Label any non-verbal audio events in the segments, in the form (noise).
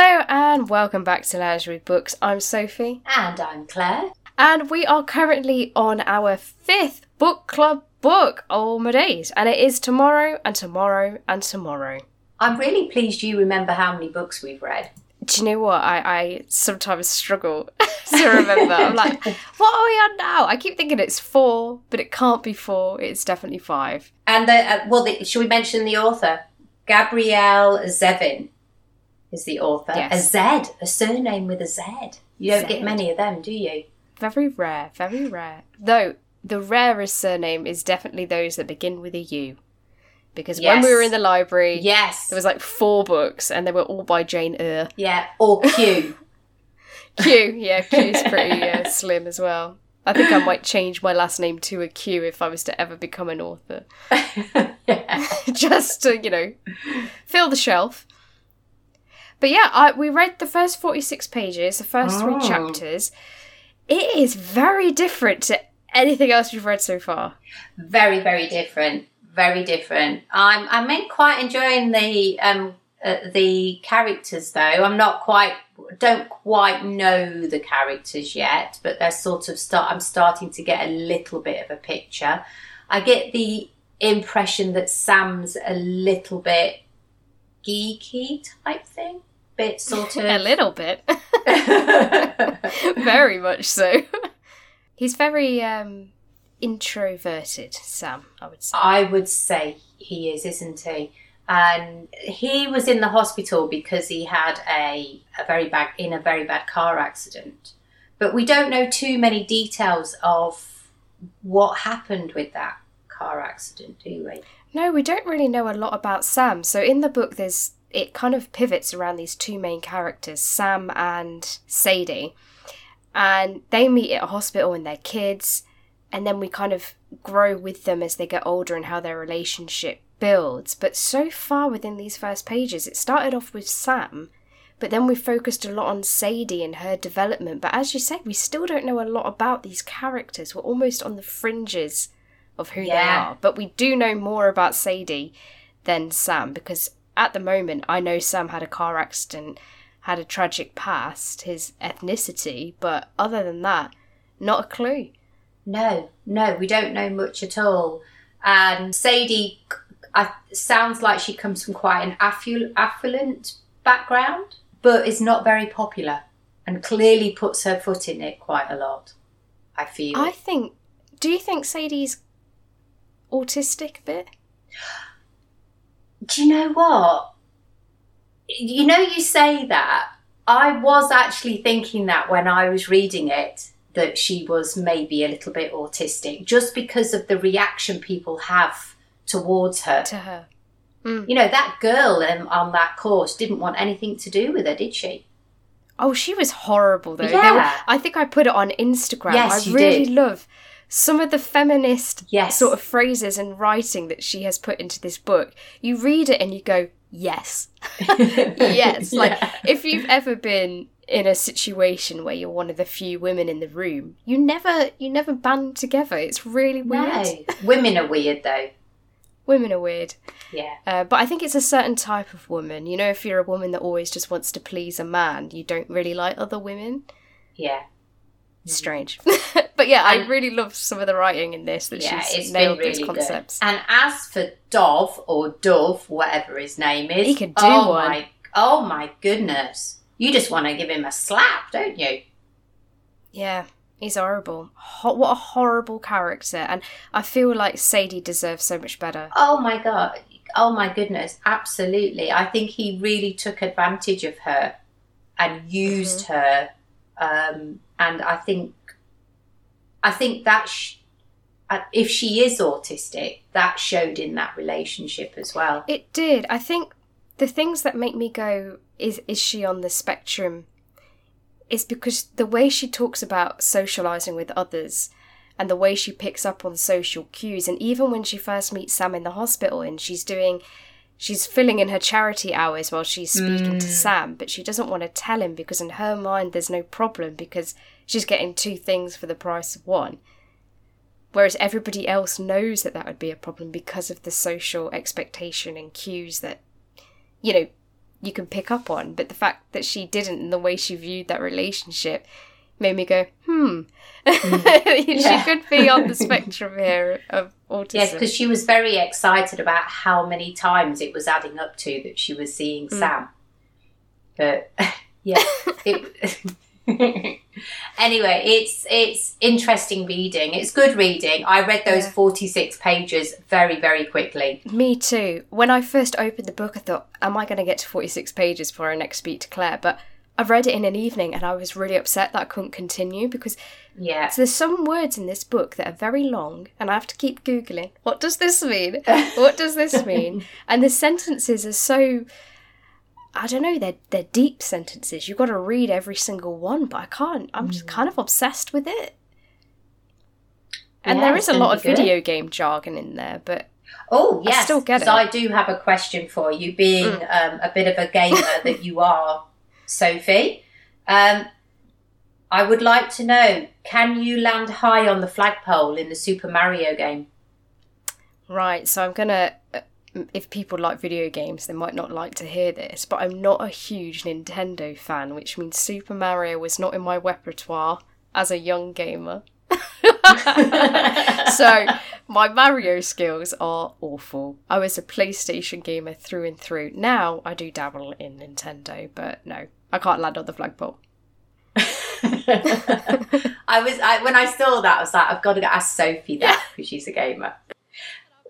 Hello and welcome back to Lounging with Books. I'm Sophie, And I'm Claire. and we are currently on our fifth book club book. Oh my days! And it is tomorrow and tomorrow and tomorrow. I'm really pleased you remember how many books we've read. Do you know what? I, I sometimes struggle (laughs) to remember. I'm like, (laughs) what are we on now? I keep thinking it's four, but it can't be four. It's definitely five. And the, uh, well, the, should we mention the author? Gabrielle Zevin is the author. Yes. A Z, a surname with a Z. You don't Z. get many of them, do you? Very rare, very rare. Though the rarest surname is definitely those that begin with a U. Because when we were in the library, Yes. there was like four books, and they were all by Jane Eyre. yeah. Or (laughs) Q. Q, yeah, Q's pretty uh, (laughs) slim as well. I think I might change my last name to a Q if I was to ever become an author, (laughs) just to you know fill the shelf. But yeah, I, we read the first forty-six pages, the first three chapters. It is very different to anything else we've read so far. Very, very different. Very different. I'm I'm in quite enjoying the um uh, the characters though. I'm not quite don't quite know the characters yet, but they're sort of start. I'm starting to get a little bit of a picture. I get the impression that Sam's a little bit geeky type thing, bit sort (laughs) A little bit, (laughs) very much so. He's very um, introverted, Sam. I would say. I would say he is, isn't he? And he was in the hospital because he had a, a very bad in a very bad car accident. But we don't know too many details of what happened with that car accident, do we? No, we don't really know a lot about Sam. So in the book, there's it kind of pivots around these two main characters, Sam and Sadie, and they meet at a hospital and they're kids, and then we kind of grow with them as they get older and how their relationship builds. But so far within these first pages, it started off with Sam. But then we focused a lot on Sadie and her development. But as you say, we still don't know a lot about these characters. We're almost on the fringes of who they are. But we do know more about Sadie than Sam because at the moment I know Sam had a car accident, had a tragic past, his ethnicity, but other than that, not a clue. No, no, we don't know much at all. And Sadie I, sounds like she comes from quite an afflu- affluent background, but is not very popular and clearly puts her foot in it quite a lot. I feel. I think. Do you think Sadie's autistic a bit? Do you know what? You know, you say that. I was actually thinking that when I was reading it, that she was maybe a little bit autistic, just because of the reaction people have towards her. To her. You know, that girl um, on that course didn't want anything to do with her, did she? Oh, she was horrible though. Yeah. were- I think I put it on Instagram. Yes, I you really did. love some of the feminist Yes. sort of phrases and writing that she has put into this book. You read it and you go, yes. (laughs) yes. (laughs) Like Yeah. if you've ever been in a situation where you're one of the few women in the room, you never you never band together. It's really weird. No. Women are weird, though. Women are weird. Yeah. Uh, but I think it's a certain type of woman. You know, if you're a woman that always just wants to please a man, you don't really like other women. Yeah. Strange. (laughs) but yeah, I really love some of the writing in this that Yeah, she's nailed really these good. concepts. And as for Dove or Dove, whatever his name is, He could do oh one. My, oh my goodness! You just want to give him a slap, don't you? Yeah, he's horrible. Ho- what a horrible character. And I feel like Sadie deserves so much better. Oh my god! Oh my goodness! Absolutely. I think he really took advantage of her and used Mm-hmm. her. Um, and I think, I think that sh- uh, if she is autistic, that showed in that relationship as well. It did. I think the things that make me go, is is she on the spectrum? Is because the way she talks about socializing with others and the way she picks up on social cues and even when she first meets Sam in the hospital and she's doing she's filling in her charity hours while she's speaking to mm. Sam, but she doesn't want to tell him because in her mind there's no problem because she's getting two things for the price of one. Whereas everybody else knows that that would be a problem because of the social expectation and cues that, you know, you can pick up on. But the fact that she didn't and the way she viewed that relationship made me go, hmm, (laughs) she Yeah. could be on the (laughs) spectrum here of autism. Yes, because she was very excited about how many times it was adding up to that she was seeing Mm. Sam. But (laughs) yeah, it, anyway, it's it's interesting reading. It's good reading. I read those Yeah. forty six pages very very quickly. Me too. When I first opened the book, I thought, am I going to get to 46 pages before I next speak to Claire? But I read it in an evening and I was really upset that I couldn't continue because Yeah, so there's some words in this book that are very long and I have to keep Googling. What does this mean? (laughs) What does this mean? And the sentences are so. I don't know, they're, they're deep sentences. You've got to read every single one, but I can't. I'm just kind of obsessed with it. And Yeah, there is a lot of good. video game jargon in there, but Oh I yes, still get it. I do have a question for you, being Mm. um, a bit of a gamer (laughs) that you are, Sophie. Um, I would like to know: Can you land high on the flagpole in the Super Mario game? Right, so I'm gonna. uh, If people like video games, they might not like to hear this, but I'm not a huge Nintendo fan, which means Super Mario was not in my repertoire as a young gamer. (laughs) so my Mario skills are awful. I was a PlayStation gamer through and through. Now I do dabble in Nintendo, but no, I can't land on the flagpole. (laughs) I was I, when I saw that, I was like, I've got to ask Sophie that because she's a gamer.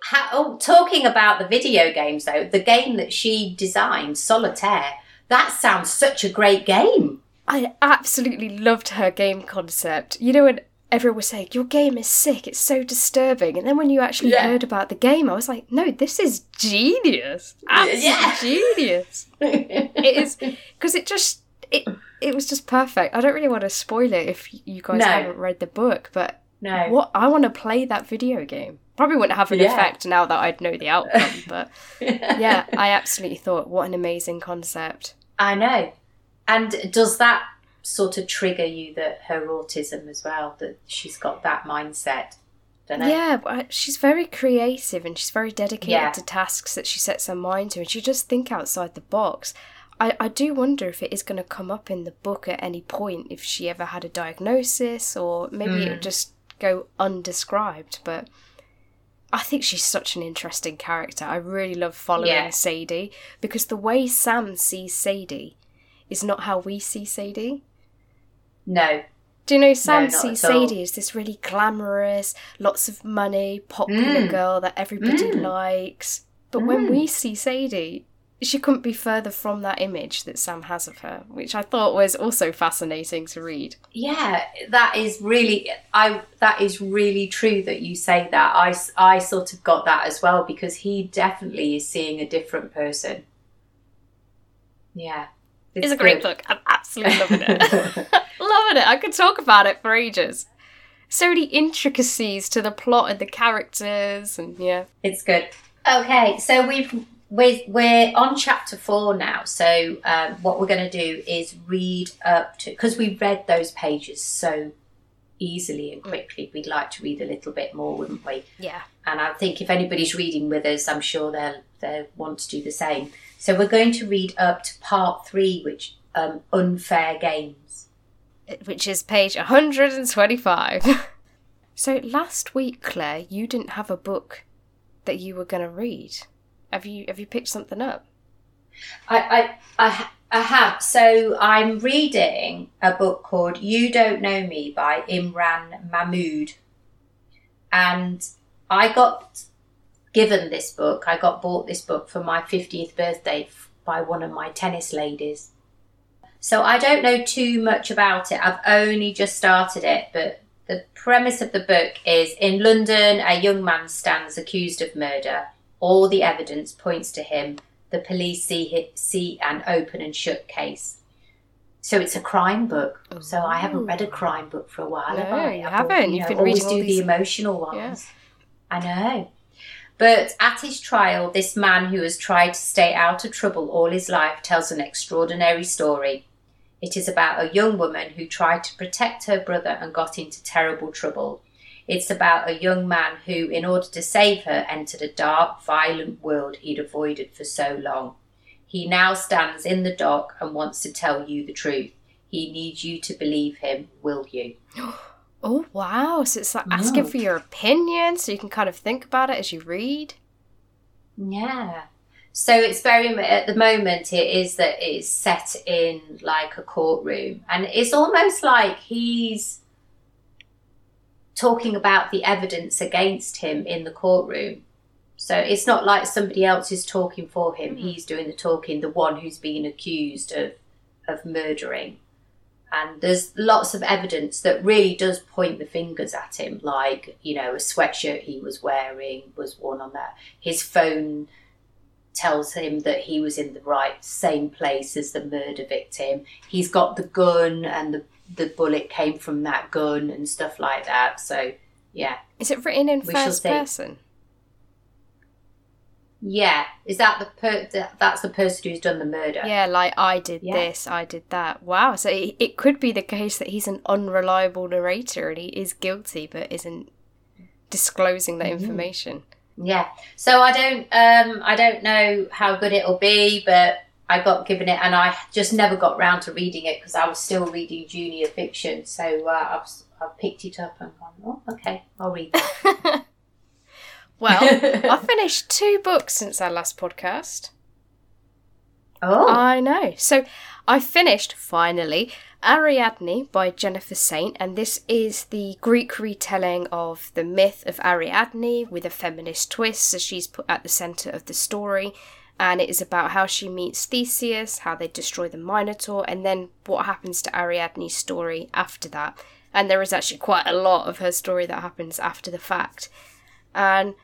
How, oh, talking about the video games though, the game that she designed, Solitaire, that sounds such a great game. I absolutely loved her game concept. You know, when everyone was saying, Your game is sick, it's so disturbing. And then when you actually Yeah. heard about the game, I was like, No, this is genius. Absolute Yeah. (laughs) genius. It is, because it just, it, it was just perfect. I don't really want to spoil it if you guys No. haven't read the book, but no. what I want to play that video game. Probably wouldn't have an Yeah. effect now that I'd know the outcome, (laughs) but yeah, I absolutely thought, what an amazing concept. I know. And does that sort of trigger you that her autism as well, that she's got that mindset? Don't know. Yeah, but uh, she's very creative and she's very dedicated Yeah. to tasks that she sets her mind to, and she does think outside the box. I, I do wonder if it is going to come up in the book at any point if she ever had a diagnosis or maybe it would just go undescribed. But I think she's such an interesting character. I really love following Yeah. Sadie because the way Sam sees Sadie is not how we see Sadie. No. Do you know Sam sees. Sadie as this really glamorous, lots of money, popular Mm. girl that everybody Mm. likes? But when Mm. we see Sadie, she couldn't be further from that image that Sam has of her, which I thought was also fascinating to read. Yeah, that is really I that is really true that you say that. I I sort of got that as well because he definitely is seeing a different person. Yeah. It's, a great good. book. I'm absolutely (laughs) loving it. (laughs) loving it. I could talk about it for ages. So many intricacies to the plot and the characters, and yeah. It's good. Okay, so we've we're, we're on chapter four now. So um, what we're going to do is read up to because we've read those pages so easily and quickly. We'd like to read a little bit more, wouldn't we? Yeah. And I think if anybody's reading with us, I'm sure they'll they'll want to do the same. So we're going to read up to part three, which um, unfair games. which is page 125. (laughs) so last week, Claire, you didn't have a book that you were going to read. Have you have you picked something up? I, I, I, I have. So I'm reading a book called You Don't Know Me by Imran Mahmood. And I got given this book, I got bought this book for my 50th birthday f- by one of my tennis ladies. So I don't know too much about it. I've only just started it, but the premise of the book is in London, a young man stands accused of murder. All the evidence points to him the police see see an open and shut case. So it's a crime book. So I haven't read a crime book for a while. have No, I? you I've haven't. al- You've been always reading all do these- the emotional ones. Yeah. I know. But at his trial, this man who has tried to stay out of trouble all his life tells an extraordinary story. It is about a young woman who tried to protect her brother and got into terrible trouble. It's about a young man who, in order to save her, entered a dark, violent world he'd avoided for so long. He now stands in the dock and wants to tell you the truth. He needs you to believe him. Will you? (gasps) (gasps) (gasps) Oh wow! So it's like asking for your opinion, so you can kind of think about it as you read. Yeah. So it's very at the moment it is that it is set in like a courtroom, and it's almost like he's talking about the evidence against him in the courtroom. So it's not like somebody else is talking for him; mm-hmm. he's doing the talking. The one who's being accused of of murdering, and there's lots of evidence that really does point the fingers at him, like you know a sweatshirt he was wearing was worn on that. His phone tells him that he was in the right same place as the murder victim. He's got the gun and the the bullet came from that gun and stuff like that. So yeah. Is it written in We first person? Yeah. Is that the per that- that's the person who's done the murder? Yeah, like I did Yeah. this, I did that. Wow. So it, it could be the case that he's an unreliable narrator and he is guilty but isn't disclosing that Mhm. information. Yeah. So I don't um I don't know how good it'll be, but I got given it and I just never got round to reading it because I was still reading junior fiction. So uh, I've I've picked it up and gone, oh, okay, I'll read that. (laughs) Well, (laughs) I finished two books since our last podcast. oh, I know. So I finished finally Ariadne by Jennifer Saint, and this is the Greek retelling of the myth of Ariadne with a feminist twist. So she's put at the centre of the story, and it is about how she meets Theseus, how they destroy the Minotaur, and then what happens to Ariadne's story after that. And there is actually quite a lot of her story that happens after the fact. And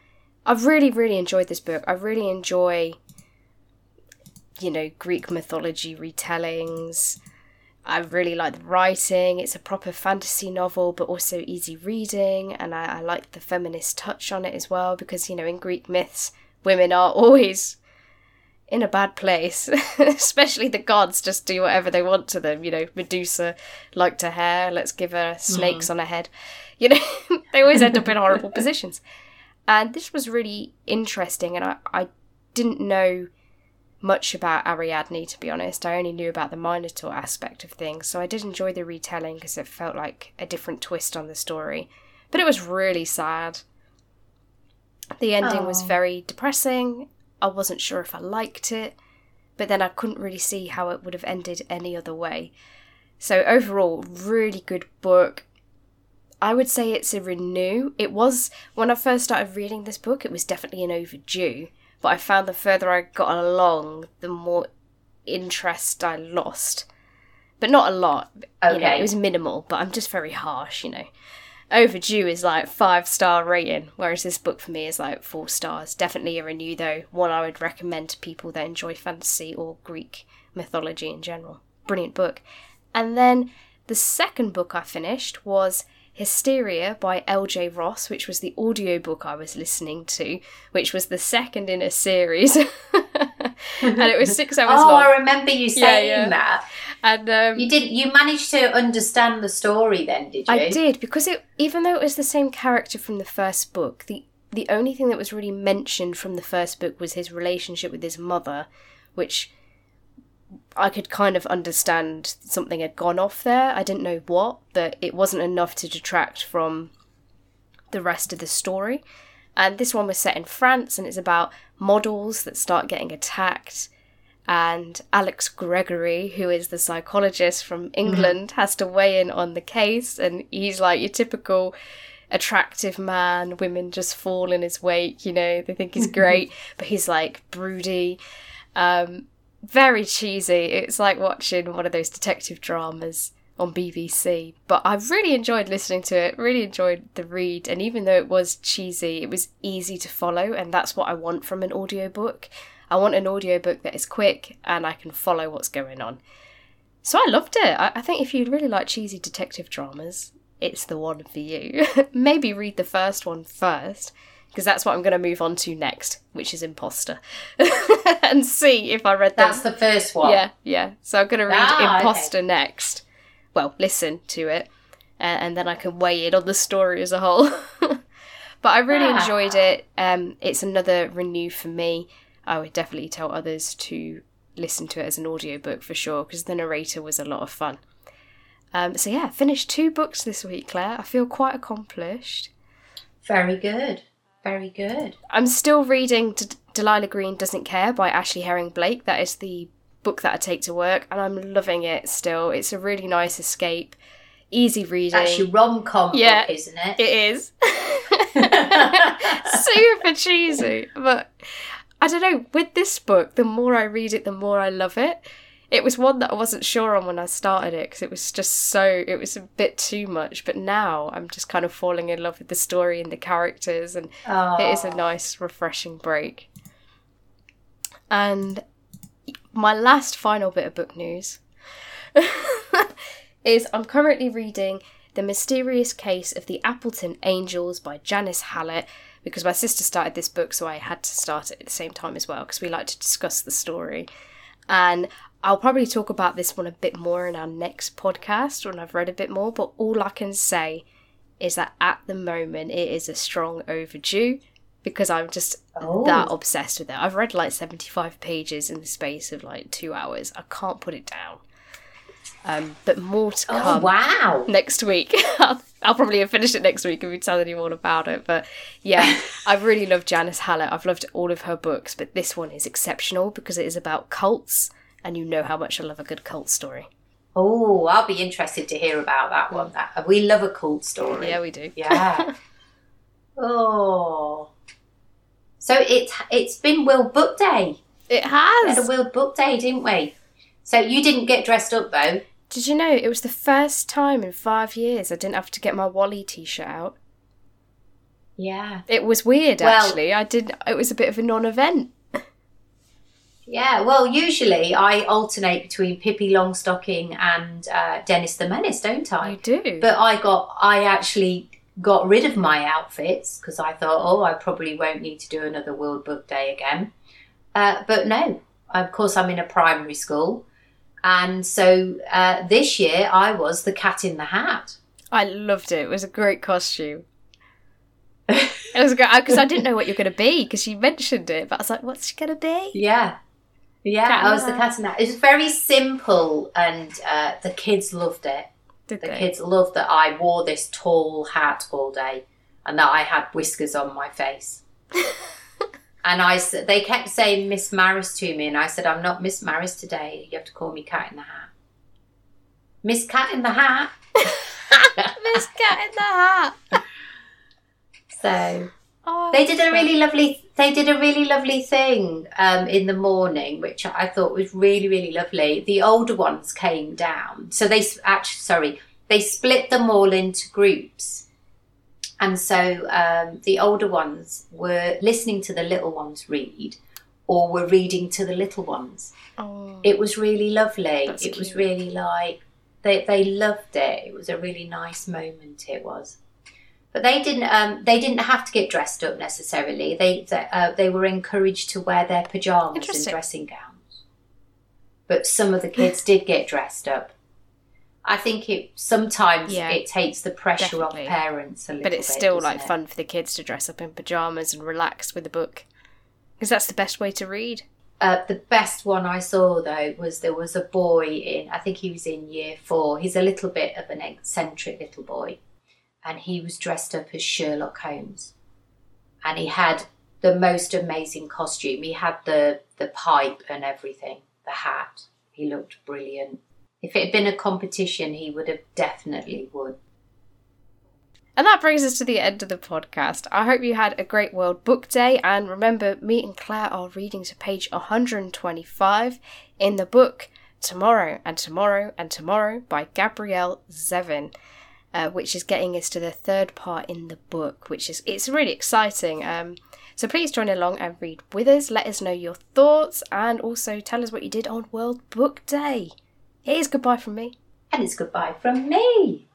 I've really, really enjoyed this book. I really enjoy you know, Greek mythology retellings. I really like the writing. It's a proper fantasy novel, but also easy reading. And I, I like the feminist touch on it as well, because, you know, in Greek myths, women are (laughs) always in a bad place. (laughs) Especially the gods just do whatever they want to them. You know, Medusa liked her hair, let's give her snakes mm. on her head. You know, (laughs) they always end up in horrible positions. And this was really interesting, and I, I didn't know much about Ariadne, to be honest. I only knew about the Minotaur aspect of things, so I did enjoy the retelling because it felt like a different twist on the story. But it was really sad. The ending was Oh. very depressing. I wasn't sure if I liked it, but then I couldn't really see how it would have ended any other way. So, overall, really good book. I would say it's a renew. It was, when I first started reading this book, it was definitely an overdue but I found the further I got along, the more interest I lost. But not a lot. You know, Okay. it was minimal, but I'm just very harsh, you know. Overdue is like five star rating, whereas this book for me is like four stars. Definitely a renew though. One I would recommend to people that enjoy fantasy or Greek mythology in general. Brilliant book. And then the second book I finished was Hysteria by L.J. Ross, which was the audiobook I was listening to, which was the second in a series. (laughs) and it was six (laughs) hours oh, long. I remember you Yeah, saying yeah. that. And um, You did. You managed to understand the story then, did you? I did because it, even though it was the same character from the first book, the the only thing that was really mentioned from the first book was his relationship with his mother, which I could kind of understand something had gone off there. I didn't know what, but it wasn't enough to detract from the rest of the story. And this one was set in France and it's about models that start getting attacked. And Alex Gregory, who is the psychologist from England, has to weigh in on the case. And he's like your typical attractive man. Women just fall in his wake, you know, they think he's (laughs) great, but he's like broody. Um, very cheesy. It's like watching one of those detective dramas on BBC. But I really enjoyed listening to it, really enjoyed the read, and even though it was cheesy, it was easy to follow, and that's what I want from an audiobook. I want an audiobook that is quick and I can follow what's going on. So I loved it. I, I think if you really like cheesy detective dramas, it's the one for you. (laughs) Maybe read the first one first, because that's what I'm going to move on to next, which is Imposter, (laughs) and see if I read that. That's the first one. Yeah, yeah. So I'm going to read Ah, okay. Imposter next. Well, listen to it, and, and then I can weigh in on the story as a whole. (laughs) but I really Ah. enjoyed it. Um, it's another renew for me. I would definitely tell others to listen to it as an audiobook for sure because the narrator was a lot of fun. Um, so yeah, finished two books this week, Claire. I feel quite accomplished. Very good. Very good. I'm still reading D- Delilah Green Doesn't Care by Ashley Herring Blake. That is the book that I take to work, and I'm loving it still. It's a really nice escape, easy reading. Your rom com Yeah. book, isn't it? It is. (laughs) Super cheesy. But I don't know, with this book, the more I read it, the more I love it. It was one that I wasn't sure on when I started it because it was just so, it was a bit too much. But now I'm just kind of falling in love with the story and the characters, and Oh. it is a nice, refreshing break. And my last final bit of book news (laughs) is I'm currently reading The Mysterious Case of the Alperton Angels by Janice Hallett because my sister started this book, so I had to start it at the same time as well because we like to discuss the story. And I'll probably talk about this one a bit more in our next podcast when I've read a bit more, but all I can say is that at the moment it is a strong overdue because I'm just Oh. that obsessed with it. I've read like 75 pages in the space of like two hours. I can't put it down. Um, but more to come. Oh, come wow. next week. (laughs) I'll, probably have finished it next week if we tell anyone about it. But yeah, (laughs) I really love Janice Hallett. I've loved all of her books, but this one is exceptional because it is about cults, and you know how much I love a good cult story. Oh, I'll be interested to hear about that one. Mm. That we love a cult story. Yeah, we do. Yeah. (laughs) oh. So it's it's been World Book Day. It has. We had a. World Book Day, didn't we? So you didn't get dressed up though. Did you know it was the first time in five years I didn't have to get my Wally t-shirt out? Yeah. It was weird, Well- actually. I did. It was a bit of a non-event. Yeah, well, usually I alternate between Pippi Longstocking and uh, Dennis the Menace, don't I? You do. But I got, I actually got rid of my outfits because I thought, oh, I probably won't need to do another World Book Day again. Uh, but no, of course, I'm in a primary school. And so uh, this year I was the cat in the hat. I loved it. It was a great costume. (laughs) it was great because I didn't know what you're going to be because you mentioned it, but I was like, "What's she going to be?" Yeah. Yeah, Cat I was the cat in the hat. It was very simple and uh, the kids loved it. Did The they? kids loved that I wore this tall hat all day and that I had whiskers on my face. (laughs) and I said, they kept saying Miss Maris to me, and I said, I'm not Miss Maris today. You have to call me Cat in the Hat. Miss Cat in the Hat. (laughs) Miss Cat in the Hat. So Oh, they did a really lovely. They did a really lovely thing um, in the morning, which I thought was really, really lovely. The older ones came down, so they actually, sorry, they split them all into groups, and so um, the older ones were listening to the little ones read, or were reading to the little ones. Oh. It was really lovely. It was really like they they loved it. It was a really nice moment. It was. But they didn't. Um, they didn't have to get dressed up necessarily. They they, uh, they were encouraged to wear their pajamas and dressing gowns. But some of the kids did get dressed up. I think it sometimes Yeah, it takes the pressure definitely. off parents a little. Bit. But it's bit, still like it? fun for the kids to dress up in pajamas and relax with a book because that's the best way to read. Uh, the best one I saw though was there was a boy in I think he was in year four. He's a little bit of an eccentric little boy, and he was dressed up as Sherlock Holmes, and he had the most amazing costume. He had the the pipe and everything, the hat. He looked brilliant. If it had been a competition, he would have definitely won. And that brings us to the end of the podcast. I hope you had a great World Book Day. And remember, me and Claire are reading to page 125 in the book Tomorrow and Tomorrow and Tomorrow by Gabrielle Zevin. Uh, which is getting us to the third part in the book, which is it's really exciting. Um, so please join along and read with us. Let us know your thoughts and also tell us what you did on World Book Day. Here's goodbye from me. And it's goodbye from me.